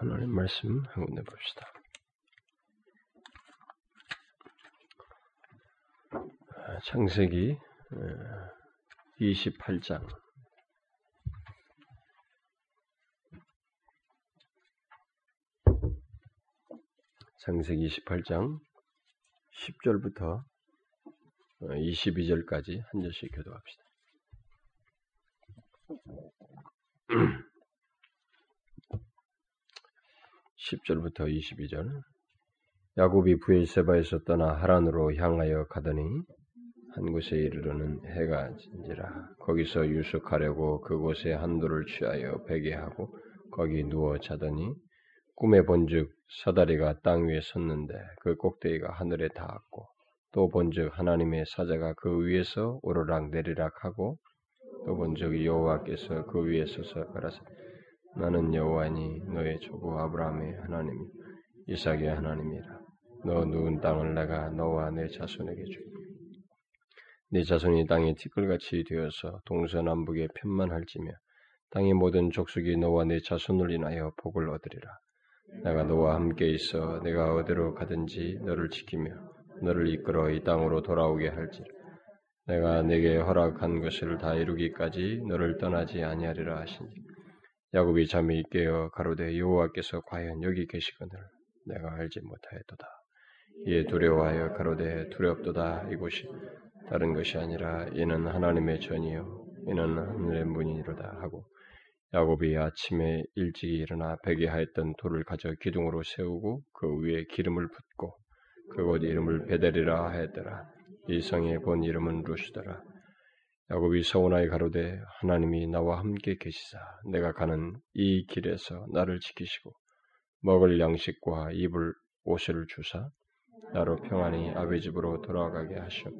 하나님 말씀 한번 내봅시다. 아, 창세기 28장 창세기 28장 10절부터 22절까지 한 절씩 교도합시다. 10절부터 22절. 야곱이 부엘세바에서 떠나 하란으로 향하여 가더니 한 곳에 이르러는 해가 진지라. 거기서 유숙하려고 그곳에 한도를 취하여 베게 하고 거기 누워 자더니 꿈에 본즉 사다리가 땅 위에 섰는데 그 꼭대기가 하늘에 닿았고 또 본즉 하나님의 사자가 그 위에서 오르락 내리락 하고 또 본즉 여호와께서 그 위에 서서 가라사 나는 여호와니 너의 조부 아브라함의 하나님 이삭의 하나님이라. 너 누운 땅을 내가 너와 내 자손에게 주리 네 자손이 땅에 티끌같이 되어서 동서남북에 편만할지며 땅의 모든 족속이 너와 네 자손을 인하여 복을 얻으리라. 내가 너와 함께 있어 내가 어디로 가든지 너를 지키며 너를 이끌어 이 땅으로 돌아오게 할지 내가 내게 허락한 것을 다 이루기까지 너를 떠나지 아니하리라 하시니 야곱이 잠이 깨어 가로되 여호와께서 과연 여기 계시거늘 내가 알지 못하였도다. 이에 두려워하여 가로되 두렵도다 이곳이 다른 것이 아니라 이는 하나님의 전이요 이는 하늘의 문이로다 하고 야곱이 아침에 일찍 일어나 베개 하였던 돌을 가져 기둥으로 세우고 그 위에 기름을 붓고 그곳 이름을 베델이라 하였더라. 이 성의 본 이름은 루시더라. 야곱이 서운하게 가로되 하나님이 나와 함께 계시사 내가 가는 이 길에서 나를 지키시고 먹을 양식과 입을 옷을 주사 나로 평안히 아비 집으로 돌아가게 하시오.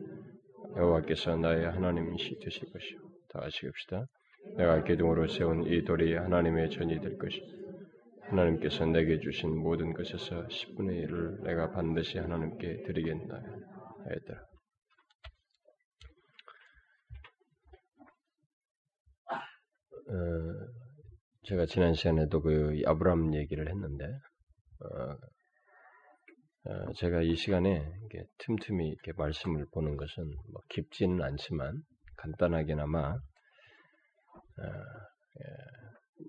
여호와께서 나의 하나님이시 되실 것이오. 다 읍시다. 내가 기둥으로 세운 이 돌이 하나님의 전이 될 것이 하나님께서 내게 주신 모든 것에서 10분의 1을 내가 반드시 하나님께 드리겠다 하였더라. 어, 제가 지난 시간에도 그 아브람 얘기를 했는데, 어, 어, 제가 이 시간에 틈틈이 이렇게 말씀을 보는 것은 뭐 깊지는 않지만 간단하게나마 어, 예,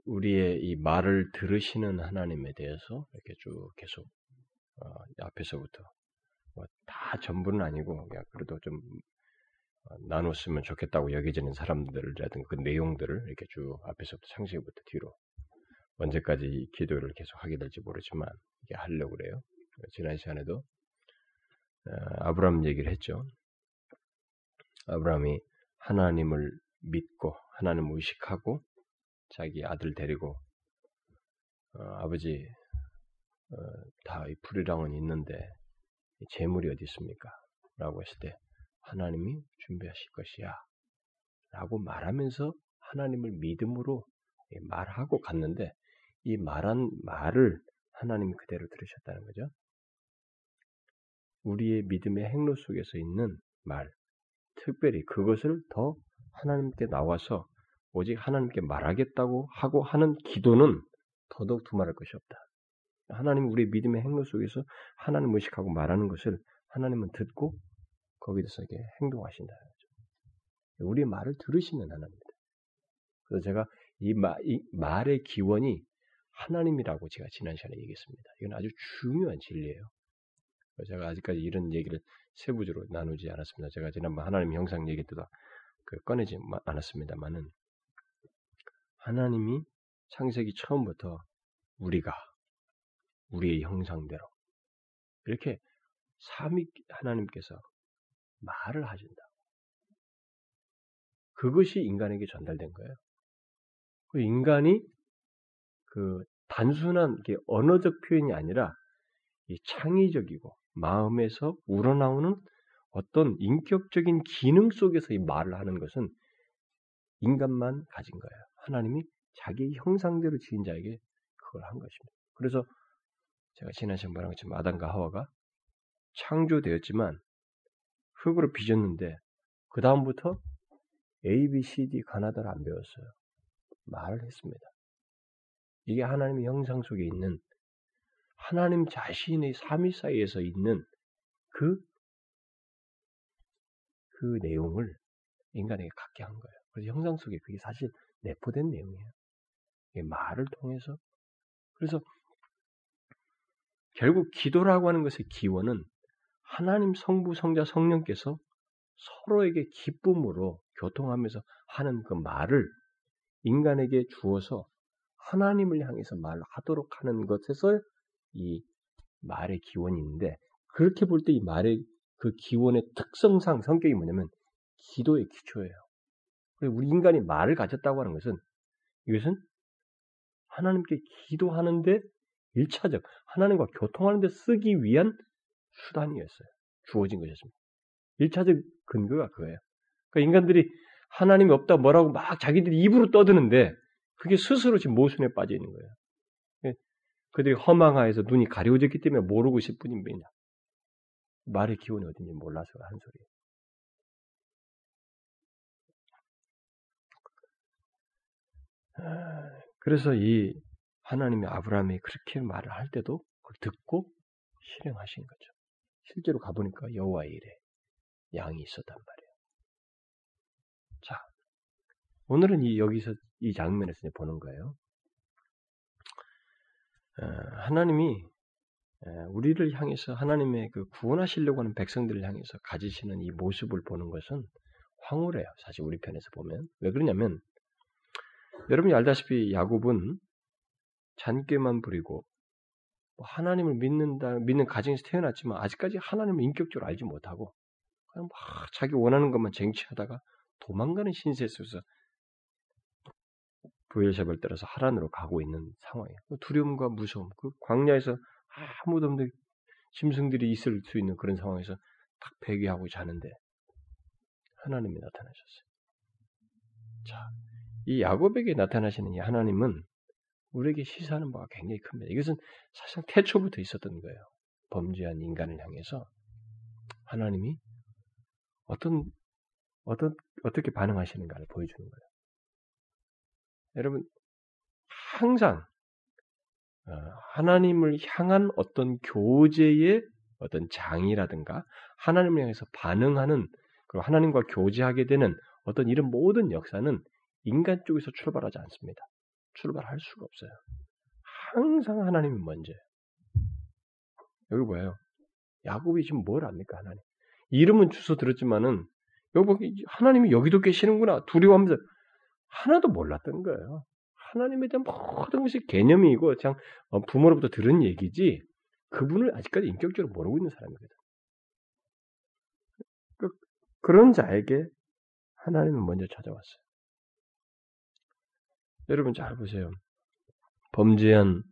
우리의 이 말을 들으시는 하나님에 대해서 이렇게 쭉 계속 어, 앞에서부터 뭐다 전부는 아니고 그래도 좀 어, 나눴으면 좋겠다고 여겨지는 사람들이라든가 그 내용들을 이렇게 쭉 앞에서부터 창세기부터 뒤로 언제까지 기도를 계속 하게 될지 모르지만 이게 하려고 그래요. 지난 시간에도 어, 아브라함 얘기를 했죠. 아브라함이 하나님을 믿고 하나님을 의식하고 자기 아들 데리고 어, 아버지 어, 다이 불이랑은 있는데 재물이 어디 있습니까? 라고 했을 때 하나님이 준비하실 것이야. 라고 말하면서 하나님을 믿음으로 말하고 갔는데 이 말한 말을 하나님이 그대로 들으셨다는 거죠. 우리의 믿음의 행로 속에서 있는 말, 특별히 그것을 더 하나님께 나와서 오직 하나님께 말하겠다고 하고 하는 기도는 더더욱 두말할 것이 없다. 하나님 우리 믿음의 행로 속에서 하나님 의식하고 말하는 것을 하나님은 듣고 거기에 대해서 이렇게 행동하신다. 우리의 말을 들으시는 하나님입니다. 그래서 제가 이, 마, 이 말의 기원이 하나님이라고 제가 지난 시간에 얘기했습니다. 이건 아주 중요한 진리예요. 제가 아직까지 이런 얘기를 세부적으로 나누지 않았습니다. 제가 지난번 하나님 형상 얘기 때도 그 꺼내지 않았습니다만은 하나님이 창세기 처음부터 우리가 우리의 형상대로 이렇게 삼위 하나님께서 말을 하신다. 그것이 인간에게 전달된 거예요. 그 인간이 그 단순한 언어적 표현이 아니라 이 창의적이고 마음에서 우러나오는 어떤 인격적인 기능 속에서 이 말을 하는 것은 인간만 가진 거예요. 하나님이 자기 형상대로 지은 자에게 그걸 한 것입니다. 그래서 제가 지난 시간에 말한 것처럼 아담과 하와가 창조되었지만 흙으로 빚었는데 그 다음부터 A, B, C, D 가나다를 안 배웠어요. 말을 했습니다. 이게 하나님의 형상 속에 있는 하나님 자신의 삼위 사이에서 있는 그, 그 내용을 인간에게 갖게 한 거예요. 그래서 형상 속에 그게 사실 내포된 내용이에요. 말을 통해서. 그래서 결국 기도라고 하는 것의 기원은 하나님 성부, 성자, 성령께서 서로에게 기쁨으로 교통하면서 하는 그 말을 인간에게 주어서 하나님을 향해서 말하도록 하는 것에서 이 말의 기원이 있는데 그렇게 볼 때 이 말의 그 기원의 특성상 성격이 뭐냐면 기도의 기초예요. 우리 인간이 말을 가졌다고 하는 것은 이것은 하나님께 기도하는데 일차적 하나님과 교통하는데 쓰기 위한 수단이었어요. 주어진 것이었습니다. 일차적 근거가 그거예요. 그러니까 인간들이 하나님이 없다 뭐라고 막 자기들이 입으로 떠드는데 그게 스스로 지금 모순에 빠져 있는 거예요. 예. 그들이 허망하에서 눈이 가려워졌기 때문에 모르고 있을 뿐입니다. 말의 기원이 어딘지 몰라서 한 소리예요. 아, 그래서 이 하나님이 아브라함이 그렇게 말을 할 때도 그걸 듣고 실행하신 거죠. 실제로 가보니까 여호와의 일에 양이 있었단 말이에요. 자, 오늘은 이 여기서 이 장면에서 보는 거예요. 어, 하나님이 우리를 향해서 하나님의 그 구원하시려고 하는 백성들을 향해서 가지시는 이 모습을 보는 것은 황홀해요. 사실 우리 편에서 보면 왜 그러냐면 여러분이 알다시피 야곱은 잔꾀만 부리고 뭐 하나님을 믿는다 믿는 가정에서 태어났지만 아직까지 하나님을 인격적으로 알지 못하고 그냥 막 자기 원하는 것만 쟁취하다가 도망가는 신세 속에서 부엘샵을 따라서 하란으로 가고 있는 상황이에요. 그 두려움과 무서움, 그 광야에서 아무도 없는 짐승들이 있을 수 있는 그런 상황에서 딱 배기하고 자는데 하나님이 나타나셨어요. 자, 이 야곱에게 나타나시는 이 하나님은 우리에게 시사하는 바가 굉장히 큽니다. 이것은 사실 태초부터 있었던 거예요. 범죄한 인간을 향해서 하나님이 어떤 어떤 어떻게 반응하시는가를 보여주는 거예요. 여러분 항상 어, 하나님을 향한 어떤 교제의 어떤 장이라든가 하나님을 향해서 반응하는 그리고 하나님과 교제하게 되는 어떤 이런 모든 역사는 인간 쪽에서 출발하지 않습니다. 출발할 수가 없어요. 항상 하나님이 먼저예요. 여기 뭐예요? 야곱이 지금 뭘 압니까, 하나님? 이름은 주소 들었지만은, 여기 하나님이 여기도 계시는구나, 두려워하면서 하나도 몰랐던 거예요. 하나님에 대한 모든 것이 개념이고, 그냥 어, 부모로부터 들은 얘기지, 그분을 아직까지 인격적으로 모르고 있는 사람이거든. 그, 그런 자에게 하나님은 먼저 찾아왔어요. 여러분 잘 보세요. 범죄한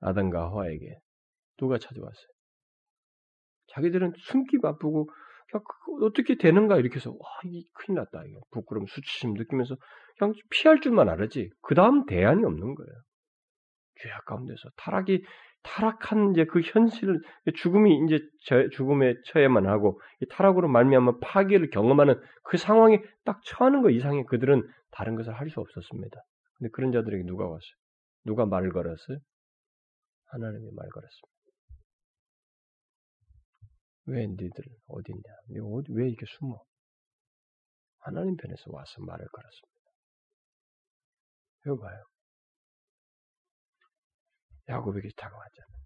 아담과 하와에게 누가 찾아왔어요? 자기들은 숨기 바쁘고 야, 어떻게 되는가 이렇게 해서 와, 이 큰일 났다. 이거 부끄러움, 수치심 느끼면서 그냥 피할 줄만 알았지. 그 다음 대안이 없는 거예요. 죄악 가운데서 타락이 타락한 이제 그 현실을 죽음이 이제 죽음에 처해만 하고 타락으로 말미암아 파괴를 경험하는 그 상황에 딱 처하는 것 이상의 그들은 다른 것을 할 수 없었습니다. 근데 그런 자들에게 누가 왔어요? 누가 말을 걸었어요? 하나님이 말 걸었습니다. 왜 니들 어디 있냐? 왜 이렇게 숨어? 하나님 편에서 와서 말을 걸었습니다. 이거 봐요. 야곱에게 다가왔잖아요.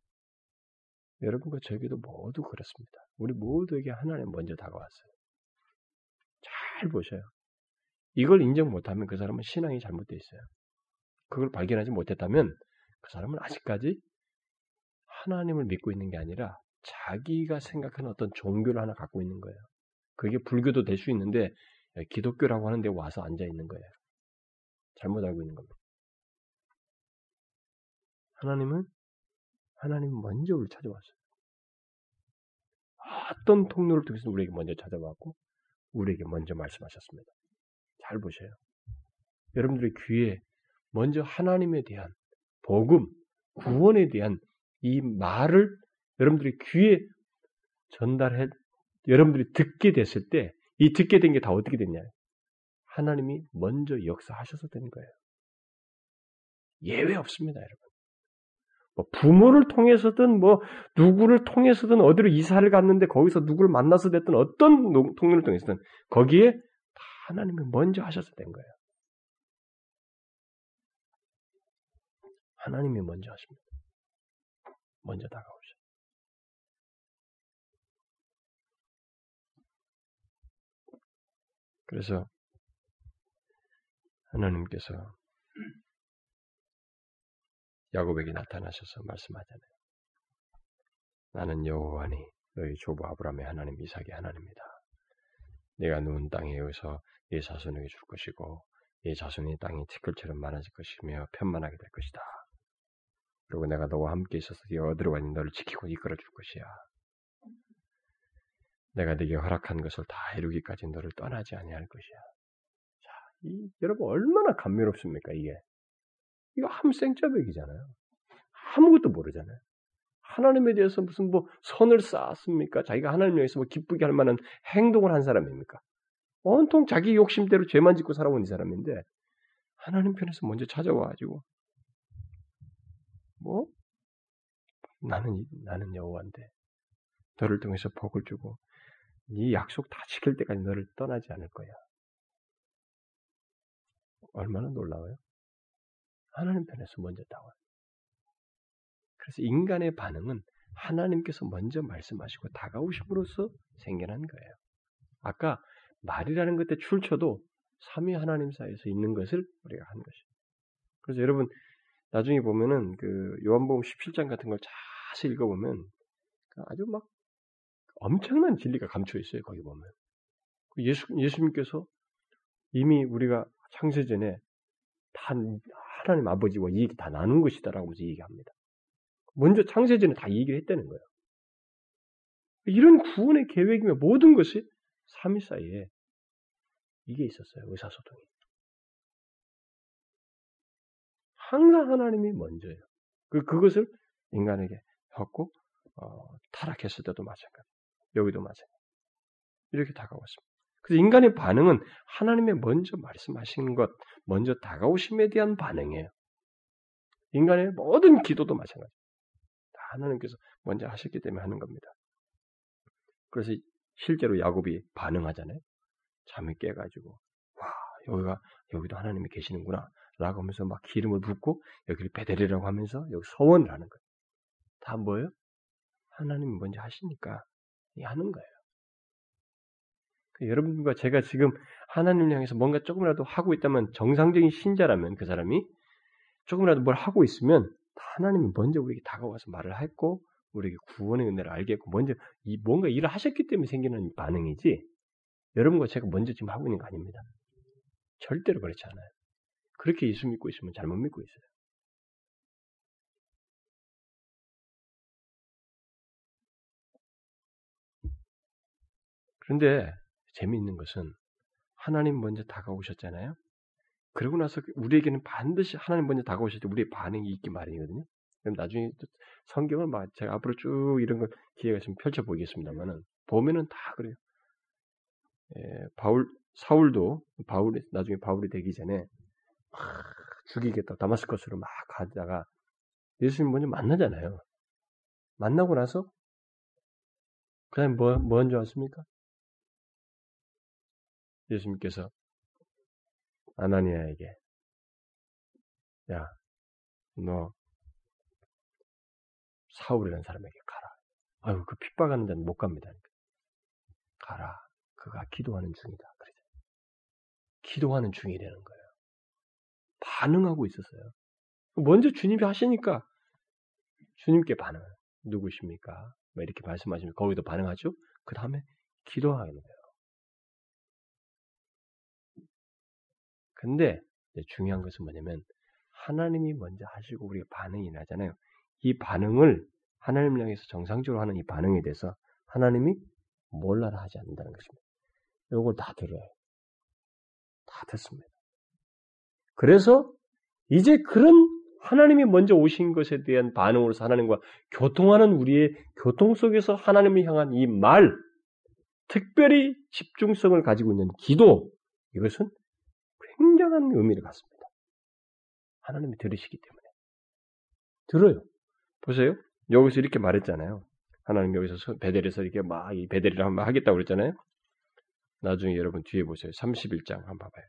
여러분과 저에게도 모두 그렇습니다. 우리 모두에게 하나님 먼저 다가왔어요. 잘 보셔요. 이걸 인정 못하면 그 사람은 신앙이 잘못되어 있어요. 그걸 발견하지 못했다면 그 사람은 아직까지 하나님을 믿고 있는 게 아니라 자기가 생각하는 어떤 종교를 하나 갖고 있는 거예요. 그게 불교도 될 수 있는데 기독교라고 하는데 와서 앉아 있는 거예요. 잘못 알고 있는 겁니다. 하나님은 하나님은 먼저 우리를 찾아왔어요. 어떤 통로를 통해서 우리에게 먼저 찾아왔고 우리에게 먼저 말씀하셨습니다. 잘 보셔요. 여러분들의 귀에 먼저 하나님에 대한 복음, 구원에 대한 이 말을 여러분들이 귀에 전달해, 여러분들이 듣게 됐을 때, 이 듣게 된 게 다 어떻게 됐냐? 하나님이 먼저 역사하셔서 되는 거예요. 예외 없습니다, 여러분. 뭐 부모를 통해서든 뭐 누구를 통해서든 어디로 이사를 갔는데 거기서 누구를 만나서 됐든 어떤 통로를 통해서든 거기에 다 하나님이 먼저 하셔서 된 거예요. 하나님이 먼저 하십니다. 먼저 다가오셔. 그래서 하나님께서 야곱에게 나타나셔서 말씀하잖아요. 나는 여호와니 너희 조부 아브라함의 하나님 이삭의 하나님이다. 내가 누운 땅에 여기서 네 자손에게 줄 것이고 네 자손이 땅이 티끌처럼 많아질 것이며 편만하게 될 것이다. 그리고 내가 너와 함께 있어서 네 어디로 가니 너를 지키고 이끌어 줄 것이야. 내가 네게 허락한 것을 다 이루기까지 너를 떠나지 아니할 것이야. 자, 이, 여러분 얼마나 감미롭습니까 이게? 이거 함생자백이잖아요. 아무것도 모르잖아요. 하나님에 대해서 무슨 뭐 선을 쌓았습니까? 자기가 하나님 에서 뭐 기쁘게 할 만한 행동을 한 사람입니까? 온통 자기 욕심대로 죄만 짓고 살아온 이 사람인데 하나님 편에서 먼저 찾아와가지고 뭐 나는 나는 여호와인데 너를 통해서 복을 주고 네 약속 다 지킬 때까지 너를 떠나지 않을 거야. 얼마나 놀라워요? 하나님 편에서 먼저 나와요. 그래서 인간의 반응은 하나님께서 먼저 말씀하시고 다가오심으로써 생겨난 거예요. 아까 말이라는 것에 출처도 삼위 하나님 사이에서 있는 것을 우리가 한 것이에요. 그래서 여러분 나중에 보면은 그 요한복음 17장 같은 걸 자세히 읽어보면 아주 막 엄청난 진리가 감춰 있어요. 거기 보면 예수 예수님께서 이미 우리가 창세 전에 다 하나님 아버지와 이 얘기 다 나눈 것이다라고 얘기합니다. 먼저 창세 전에 다 얘기를 했다는 거예요. 이런 구원의 계획이며 모든 것이 삼위 사이에 이게 있었어요. 의사소통이. 항상 하나님이 먼저예요. 그, 그것을 인간에게 했고, 어, 타락했을 때도 마찬가지. 여기도 마찬가지. 이렇게 다가왔습니다. 그래서 인간의 반응은 하나님의 먼저 말씀하신 것, 먼저 다가오심에 대한 반응이에요. 인간의 모든 기도도 마찬가지. 다 하나님께서 먼저 하셨기 때문에 하는 겁니다. 그래서 실제로 야곱이 반응하잖아요. 잠이 깨가지고 와 여기가 여기도 하나님이 계시는구나 라고 하면서 막 기름을 붓고 여기를 베델이라고 하면서 여기 서원을 하는 거예요. 다 뭐예요? 하나님이 먼저 하시니까 하는 거예요. 그 여러분과 제가 지금 하나님을 향해서 뭔가 조금이라도 하고 있다면 정상적인 신자라면 그 사람이 조금이라도 뭘 하고 있으면 하나님이 먼저 우리에게 다가와서 말을 했고 우리에게 구원의 은혜를 알겠고 먼저 이 뭔가 일을 하셨기 때문에 생기는 반응이지 여러분과 제가 먼저 지금 하고 있는 거 아닙니다. 절대로 그렇지 않아요. 그렇게 예수 믿고 있으면 잘못 믿고 있어요. 그런데 재미있는 것은 하나님 먼저 다가오셨잖아요. 그러고 나서 우리에게는 반드시 하나님 먼저 다가오실 때 우리의 반응이 있기 마련이거든요. 그럼 나중에 성경을 막 제가 앞으로 쭉 이런 걸 기회가 있으면 펼쳐 보겠습니다만은 보면은 다 그래요. 예, 바울 사울도 바울이 나중에 바울이 되기 전에 막 죽이겠다 다마스커스로 막 가다가 예수님 먼저 만나잖아요. 만나고 나서 그 다음에 뭐 먼저 왔습니까? 예수님께서 아나니아에게 야, 너 사울이라는 사람에게 가라. 아유, 그 핍박하는 데는 못 갑니다. 가라. 그가 기도하는 중이다. 그러죠. 기도하는 중이라는 거예요. 반응하고 있었어요. 먼저 주님이 하시니까 주님께 반응. 누구십니까? 뭐 이렇게 말씀하시면 거기도 반응하죠. 그 다음에 기도하는 거예요. 근데 중요한 것은 뭐냐면 하나님이 먼저 하시고 우리가 반응이 나잖아요. 이 반응을 하나님을 향해서 정상적으로 하는 이 반응에 대해서 하나님이 몰라라 하지 않는다는 것입니다. 이걸 다 들어요. 다 듣습니다. 그래서 이제 그런 하나님이 먼저 오신 것에 대한 반응으로서 하나님과 교통하는 우리의 교통 속에서 하나님을 향한 이 말, 특별히 집중성을 가지고 있는 기도, 이것은 굉장한 의미를 갖습니다. 하나님이 들으시기 때문에. 들어요. 보세요. 여기서 이렇게 말했잖아요. 하나님 여기서 베델에서 이렇게 막 이 베델이라 한번 하겠다고 그랬잖아요. 나중에 여러분 뒤에 보세요. 31장 한번 봐봐요.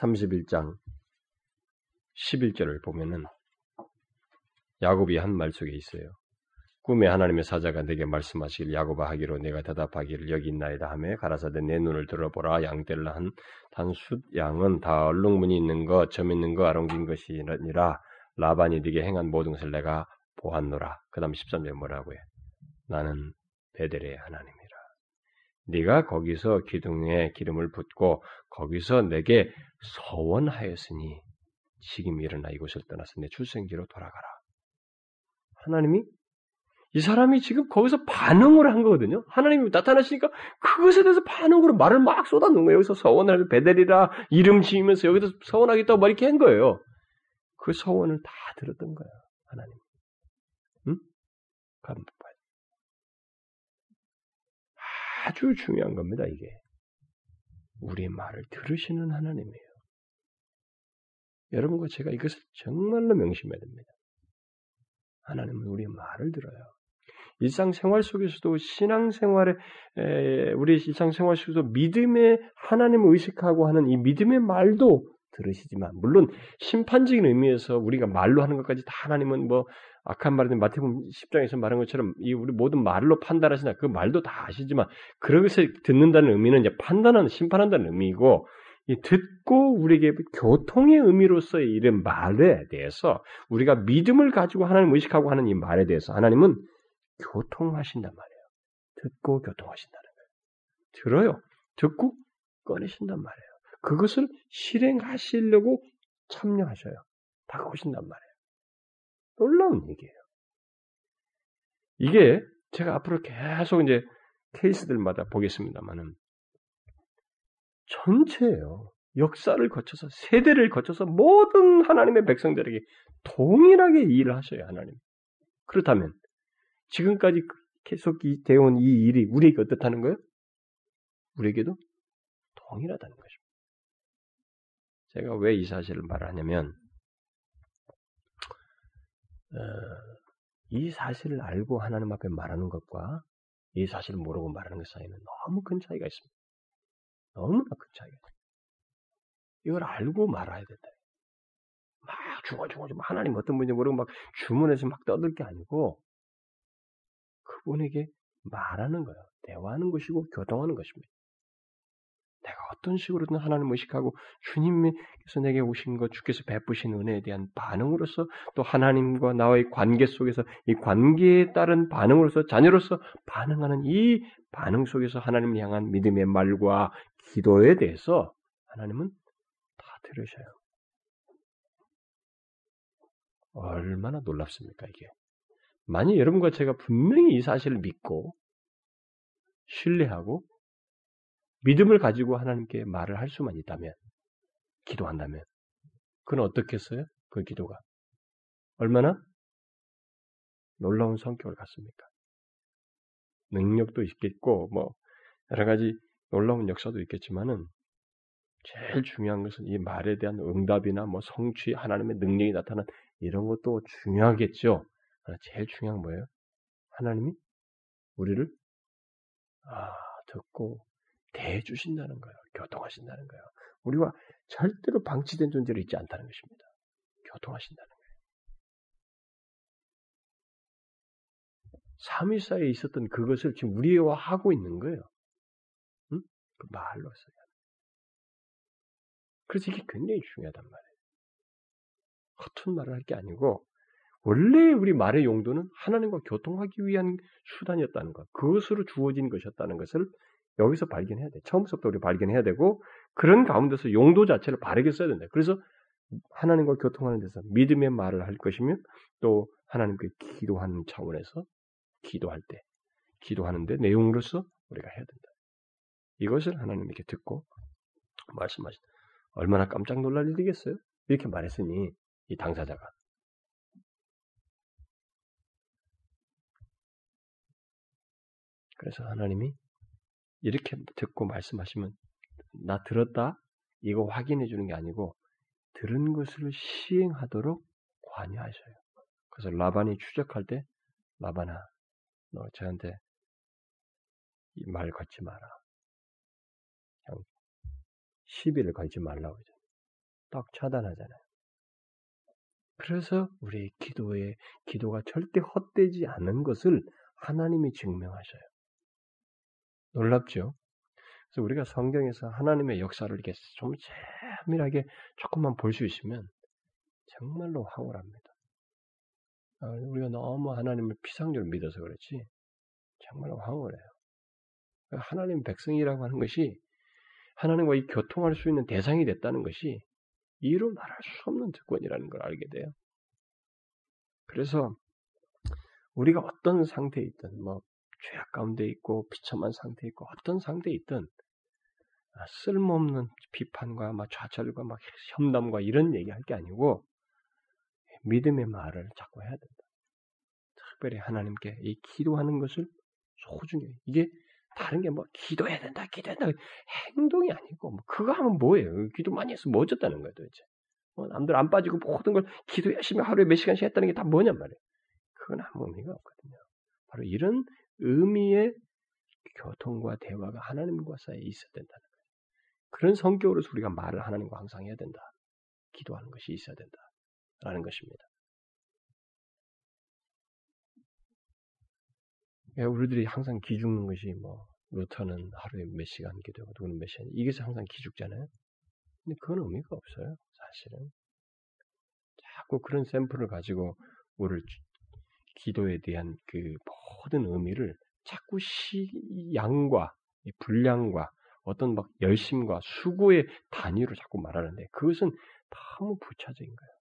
31장 11절을 보면은 야곱이 한 말 속에 있어요. 꿈에 하나님의 사자가 내게 말씀하시길 야곱아 하기로 내가 대답하기를 여기 있나이다 하며 가라사대 내 눈을 들어보라 양떼를 한 단숫 양은 다 얼룩무늬 있는 것, 점 있는 거, 아롱진 것이니라 라반이 네게 행한 모든 것을 내가 보았노라. 그 다음 13절에 뭐라고 해? 나는 베델의 하나님이라. 네가 거기서 기둥에 기름을 붓고 거기서 내게 서원하였으니 지금 일어나 이곳을 떠나서 내 출생지로 돌아가라. 하나님이 이 사람이 지금 거기서 반응을 한 거거든요. 하나님이 나타나시니까 그것에 대해서 반응으로 말을 막 쏟아놓은 거예요. 여기서 서원을 베델이라 이름 지으면서 여기서 서원하겠다고 말 이렇게 한 거예요. 그 서원을 다 들었던 거예요. 하나님. 응? 간 아주 중요한 겁니다, 이게. 우리의 말을 들으시는 하나님이에요. 여러분과 제가 이것을 정말로 명심해야 됩니다. 하나님은 우리의 말을 들어요. 일상생활 속에서도 신앙생활에 우리 일상생활 속에서 믿음의 하나님을 의식하고 하는 이 믿음의 말도 들으시지만 물론 심판적인 의미에서 우리가 말로 하는 것까지 다 하나님은 뭐 악한 말이든 마태복음 10장에서 말한 것처럼 이 우리 모든 말로 판단하시나 그 말도 다 아시지만 그것을 듣는다는 의미는 이제 판단하는 심판한다는 의미고 이 듣고 우리에게 교통의 의미로서의 이런 말에 대해서 우리가 믿음을 가지고 하나님 의식하고 하는 이 말에 대해서 하나님은 교통하신단 말이에요. 듣고 교통하신다는 거예요. 들어요. 듣고 꺼내신단 말이에요. 그것을 실행하시려고 참여하셔요. 다가오신단 말이에요. 놀라운 얘기예요. 이게 제가 앞으로 계속 이제 케이스들마다 보겠습니다만은 전체예요. 역사를 거쳐서 세대를 거쳐서 모든 하나님의 백성들에게 동일하게 일을 하셔요 하나님. 그렇다면 지금까지 계속 되어온 이 일이 우리에게 어떻다는 거예요? 우리에게도 동일하다는 것입니다. 제가 왜 이 사실을 말하냐면 어, 이 사실을 알고 하나님 앞에 말하는 것과 이 사실을 모르고 말하는 것 사이는 너무 큰 차이가 있습니다. 너무나 큰 차이가 있습니다. 이걸 알고 말아야 된다. 막 중얼중얼 하나님 어떤 분인지 모르고 막 주문해서 막 떠들 게 아니고 그분에게 말하는 거예요. 대화하는 것이고 교통하는 것입니다. 내가 어떤 식으로든 하나님을 의식하고 주님께서 내게 오신 것, 주께서 베푸신 은혜에 대한 반응으로서 또 하나님과 나와의 관계 속에서 이 관계에 따른 반응으로서 자녀로서 반응하는 이 반응 속에서 하나님을 향한 믿음의 말과 기도에 대해서 하나님은 다 들으셔요. 얼마나 놀랍습니까, 이게. 만약 여러분과 제가 분명히 이 사실을 믿고 신뢰하고 믿음을 가지고 하나님께 말을 할 수만 있다면, 기도한다면, 그건 어떻겠어요? 그 기도가. 얼마나 놀라운 성격을 갖습니까? 능력도 있겠고, 뭐, 여러 가지 놀라운 역사도 있겠지만은, 제일 중요한 것은 이 말에 대한 응답이나 뭐 성취, 하나님의 능력이 나타난 이런 것도 중요하겠죠. 제일 중요한 뭐예요? 하나님이 우리를 아, 듣고 대해주신다는 거예요. 교통하신다는 거예요. 우리와 절대로 방치된 존재로 있지 않다는 것입니다. 교통하신다는 거예요. 삼위사에 있었던 그것을 지금 우리와 하고 있는 거예요. 응? 그 말로서. 그래서 이게 굉장히 중요하단 말이에요. 허튼 말을 할 게 아니고 원래 우리 말의 용도는 하나님과 교통하기 위한 수단이었다는 것, 그것으로 주어진 것이었다는 것을 여기서 발견해야 돼. 처음부터 우리 발견해야 되고 그런 가운데서 용도 자체를 바르게 써야 된다. 그래서 하나님과 교통하는 데서 믿음의 말을 할 것이면 또 하나님께 기도하는 차원에서 기도할 때, 기도하는데 내용으로서 우리가 해야 된다. 이것을 하나님께 듣고 말씀하신 얼마나 깜짝 놀랄 일이겠어요? 이렇게 말했으니 이 당사자가 그래서 하나님이 이렇게 듣고 말씀하시면 나 들었다. 이거 확인해 주는 게 아니고 들은 것을 시행하도록 관여하셔요. 그래서 라반이 추적할 때 라반아 너 저한테 이 말 걸지 마라. 그냥 시비를 걸지 말라고 하죠. 딱 차단하잖아요. 그래서 우리의 기도에 기도가 절대 헛되지 않은 것을 하나님이 증명하셔요. 놀랍죠? 그래서 우리가 성경에서 하나님의 역사를 이렇게 좀 세밀하게 조금만 볼 수 있으면 정말로 황홀합니다. 아, 우리가 너무 하나님을 피상적으로 믿어서 그렇지 정말로 황홀해요. 하나님 백성이라고 하는 것이 하나님과 이 교통할 수 있는 대상이 됐다는 것이 이로 말할 수 없는 특권이라는 걸 알게 돼요. 그래서 우리가 어떤 상태에 있든 뭐 죄악 가운데 있고 비참한 상태에 있고 어떤 상태에 있든 아, 쓸모없는 비판과 막 좌절과 막 험담과 이런 얘기할 게 아니고 믿음의 말을 자꾸 해야 된다. 특별히 하나님께 이 기도하는 것을 소중히 이게 다른 게 뭐 기도해야 된다, 기도해야 된다 행동이 아니고 뭐 그거 하면 뭐예요? 기도 많이 해서 뭐 어쨌다는 거예요, 도대체. 뭐 남들 안 빠지고 모든 걸 기도 열심히 하루에 몇 시간씩 했다는 게 다 뭐냔 말이에요. 그건 아무 의미가 없거든요. 바로 이런 의미의 교통과 대화가 하나님과 사이에 있어야 된다는 거예요. 그런 성격으로서 우리가 말을 하나님과 항상 해야 된다. 기도하는 것이 있어야 된다. 라는 것입니다. 예, 우리들이 항상 기죽는 것이 뭐 루터는 하루에 몇 시간 기도하고 누구는 몇 시간 이게 항상 기죽잖아요. 근데 그건 의미가 없어요. 사실은 자꾸 그런 샘플을 가지고 우리를 기도에 대한 그 모든 의미를 자꾸 시 양과 분량과 어떤 막 열심과 수고의 단위로 자꾸 말하는데 그것은 너무 부차적인 거예요.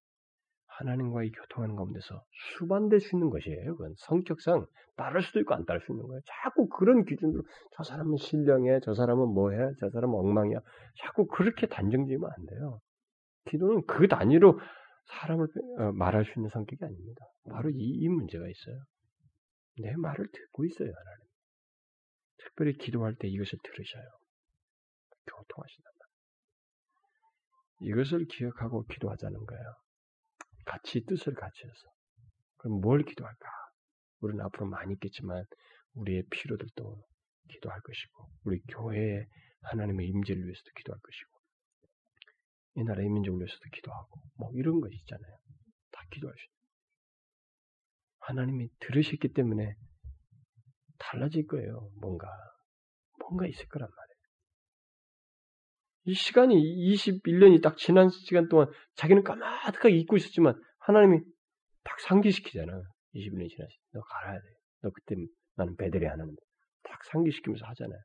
하나님과의 교통하는 가운데서 수반될 수 있는 것이에요. 그건 성격상 따를 수도 있고 안 따를 수 있는 거예요. 자꾸 그런 기준으로 저 사람은 신령해, 저 사람은 뭐해, 저 사람은 엉망이야. 자꾸 그렇게 단정지으면 안 돼요. 기도는 그 단위로 사람을 어, 말할 수 있는 성격이 아닙니다. 바로 이, 이 문제가 있어요. 내 말을 듣고 있어요, 하나님. 특별히 기도할 때 이것을 들으셔요. 교통하신단 말이에요. 이것을 기억하고 기도하자는 거예요. 같이 뜻을 같이 해서. 그럼 뭘 기도할까? 우리는 앞으로 많이 있겠지만 우리의 필요들도 기도할 것이고 우리 교회에 하나님의 임재를 위해서도 기도할 것이고 이 나라의 민족을 위해서도 기도하고 뭐 이런 것이 있잖아요. 다 기도할 수 있는. 하나님이 들으셨기 때문에 달라질 거예요. 뭔가 뭔가 있을 거란 말이에요. 이 시간이 21년이 딱 지난 시간 동안 자기는 까마득하게 잊고 있었지만 하나님이 딱 상기시키잖아. 21년이 지났어. 너 갈아야 돼. 너 그때 나는 베델이 하나님. 딱 상기시키면서 하잖아요.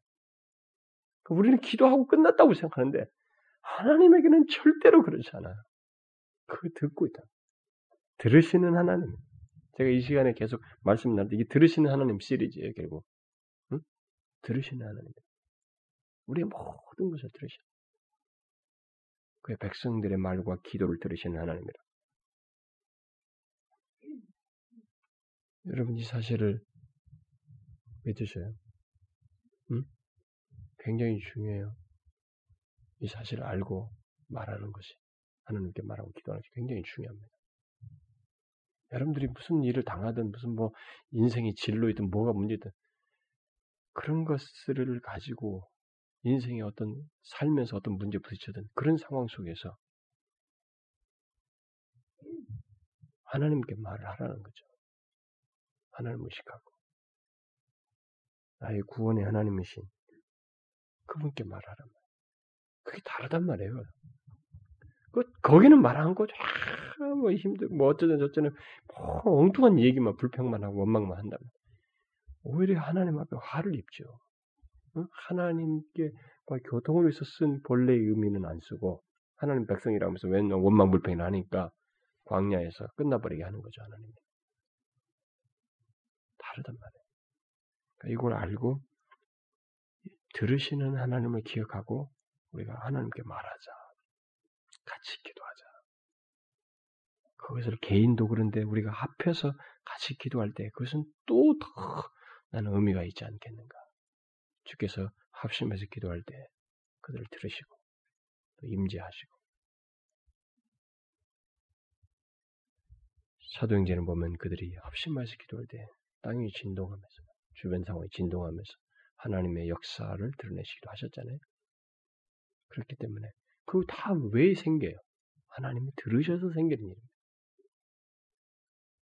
그러니까 우리는 기도하고 끝났다고 생각하는데 하나님에게는 절대로 그렇지 않아요. 그거 듣고 있다. 들으시는 하나님. 제가 이 시간에 계속 말씀 나는데 이게 들으시는 하나님 시리즈예요, 결국. 응? 들으시는 하나님. 우리의 모든 것을 들으시는 그의 백성들의 말과 기도를 들으시는 하나님이라. 여러분 이 사실을 믿으셔요. 응? 굉장히 중요해요. 이 사실을 알고 말하는 것이 하나님께 말하고 기도하는 것이 굉장히 중요합니다. 여러분들이 무슨 일을 당하든 무슨 뭐 인생이 진로이든 뭐가 문제든 그런 것들을 가지고 인생의 어떤 살면서 어떤 문제 부딪혀든 그런 상황 속에서 하나님께 말을 하라는 거죠. 하나님 의식하고 나의 구원의 하나님이신 그분께 말이에요. 그게 다르단 말이에요. 그 거기는 말안 하고 뭐 힘들 뭐 어쩌든 저쩌는 뭐 엉뚱한 얘기만 불평만 하고 원망만 한다면 오히려 하나님 앞에 화를 입죠. 하나님께 교통을 위해서 쓴 본래의 의미는 안 쓰고 하나님 백성이라고 하면서 웬 원망 불평을 하니까 광야에서 끝나버리게 하는 거죠 하나님. 다르단 말이에요. 그러니까 이걸 알고 들으시는 하나님을 기억하고 우리가 하나님께 말하자. 같이 기도하자. 그것을 개인도 그런데 우리가 합해서 같이 기도할 때 그것은 또 더 나는 의미가 있지 않겠는가. 주께서 합심해서 기도할 때 그들을 들으시고 또 임재하시고 사도행전을 보면 그들이 합심해서 기도할 때 땅이 진동하면서 주변 상황이 진동하면서 하나님의 역사를 드러내시기도 하셨잖아요. 그렇기 때문에 그 다 왜 생겨요? 하나님이 들으셔서 생기는 일입니다.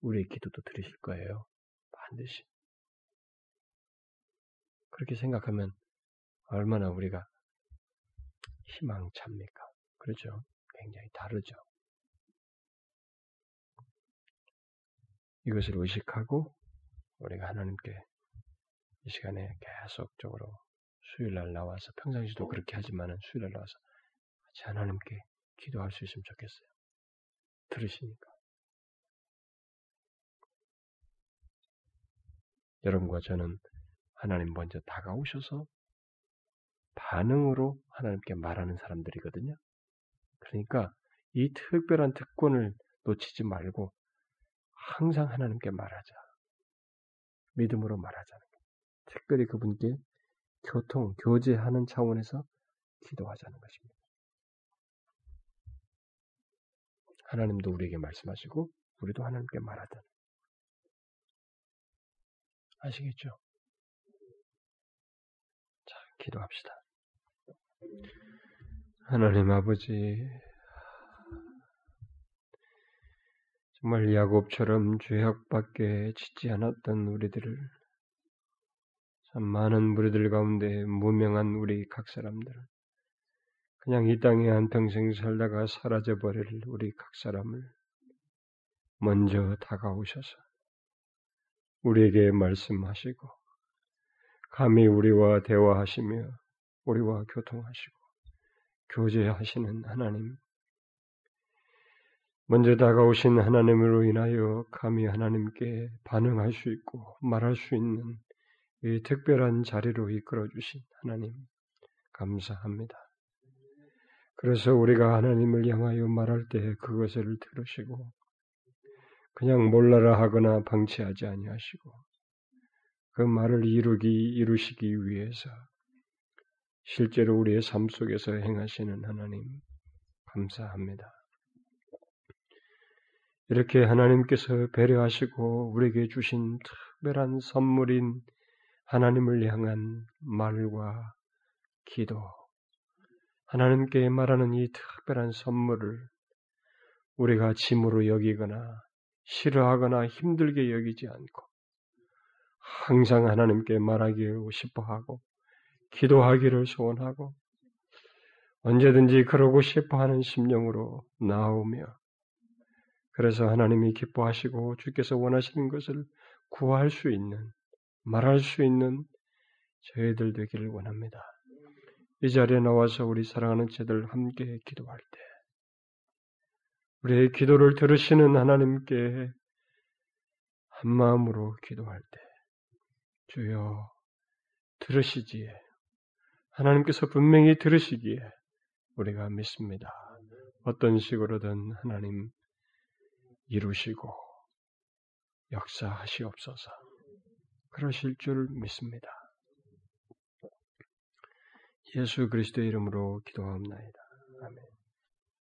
우리의 기도도 들으실 거예요. 반드시. 그렇게 생각하면 얼마나 우리가 희망찹니까? 그렇죠? 굉장히 다르죠. 이것을 의식하고 우리가 하나님께 이 시간에 계속적으로 수요일 날 나와서 평상시도 그렇게 하지만은 수요일 날 나와서 같이 하나님께 기도할 수 있으면 좋겠어요. 들으시니까. 여러분과 저는 하나님 먼저 다가오셔서 반응으로 하나님께 말하는 사람들이거든요. 그러니까 이 특별한 특권을 놓치지 말고 항상 하나님께 말하자. 믿음으로 말하자는 거예요. 특별히 그분께 교통, 교제하는 차원에서 기도하자는 것입니다. 하나님도 우리에게 말씀하시고 우리도 하나님께 말하자. 아시겠죠? 자, 기도합시다. 하나님 아버지, 정말 야곱처럼 죄악밖에 짓지 않았던 우리들을 참 많은 무리들 가운데 무명한 우리 각 사람들 그냥 이 땅에 한평생 살다가 사라져버릴 우리 각 사람을 먼저 다가오셔서 우리에게 말씀하시고 감히 우리와 대화하시며 우리와 교통하시고 교제하시는 하나님 먼저 다가오신 하나님으로 인하여 감히 하나님께 반응할 수 있고 말할 수 있는 이 특별한 자리로 이끌어 주신 하나님 감사합니다. 그래서 우리가 하나님을 향하여 말할 때 그것을 들으시고 그냥 몰라라 하거나 방치하지 아니하시고 그 말을 이루기 이루시기 위해서 실제로 우리의 삶 속에서 행하시는 하나님 감사합니다. 이렇게 하나님께서 배려하시고 우리에게 주신 특별한 선물인 하나님을 향한 말과 기도, 하나님께 말하는 이 특별한 선물을 우리가 짐으로 여기거나 싫어하거나 힘들게 여기지 않고 항상 하나님께 말하기를 싶어 하고 기도하기를 소원하고 언제든지 그러고 싶어 하는 심령으로 나오며 그래서 하나님이 기뻐하시고 주께서 원하시는 것을 구할 수 있는, 말할 수 있는 저희들 되기를 원합니다. 이 자리에 나와서 우리 사랑하는 제들 함께 기도할 때, 우리의 기도를 들으시는 하나님께 한 마음으로 기도할 때, 주여, 들으시지에, 하나님께서 분명히 들으시기에 우리가 믿습니다. 어떤 식으로든 하나님 이루시고 역사하시옵소서. 그러실 줄 믿습니다. 예수 그리스도의 이름으로 기도합니다. 아멘.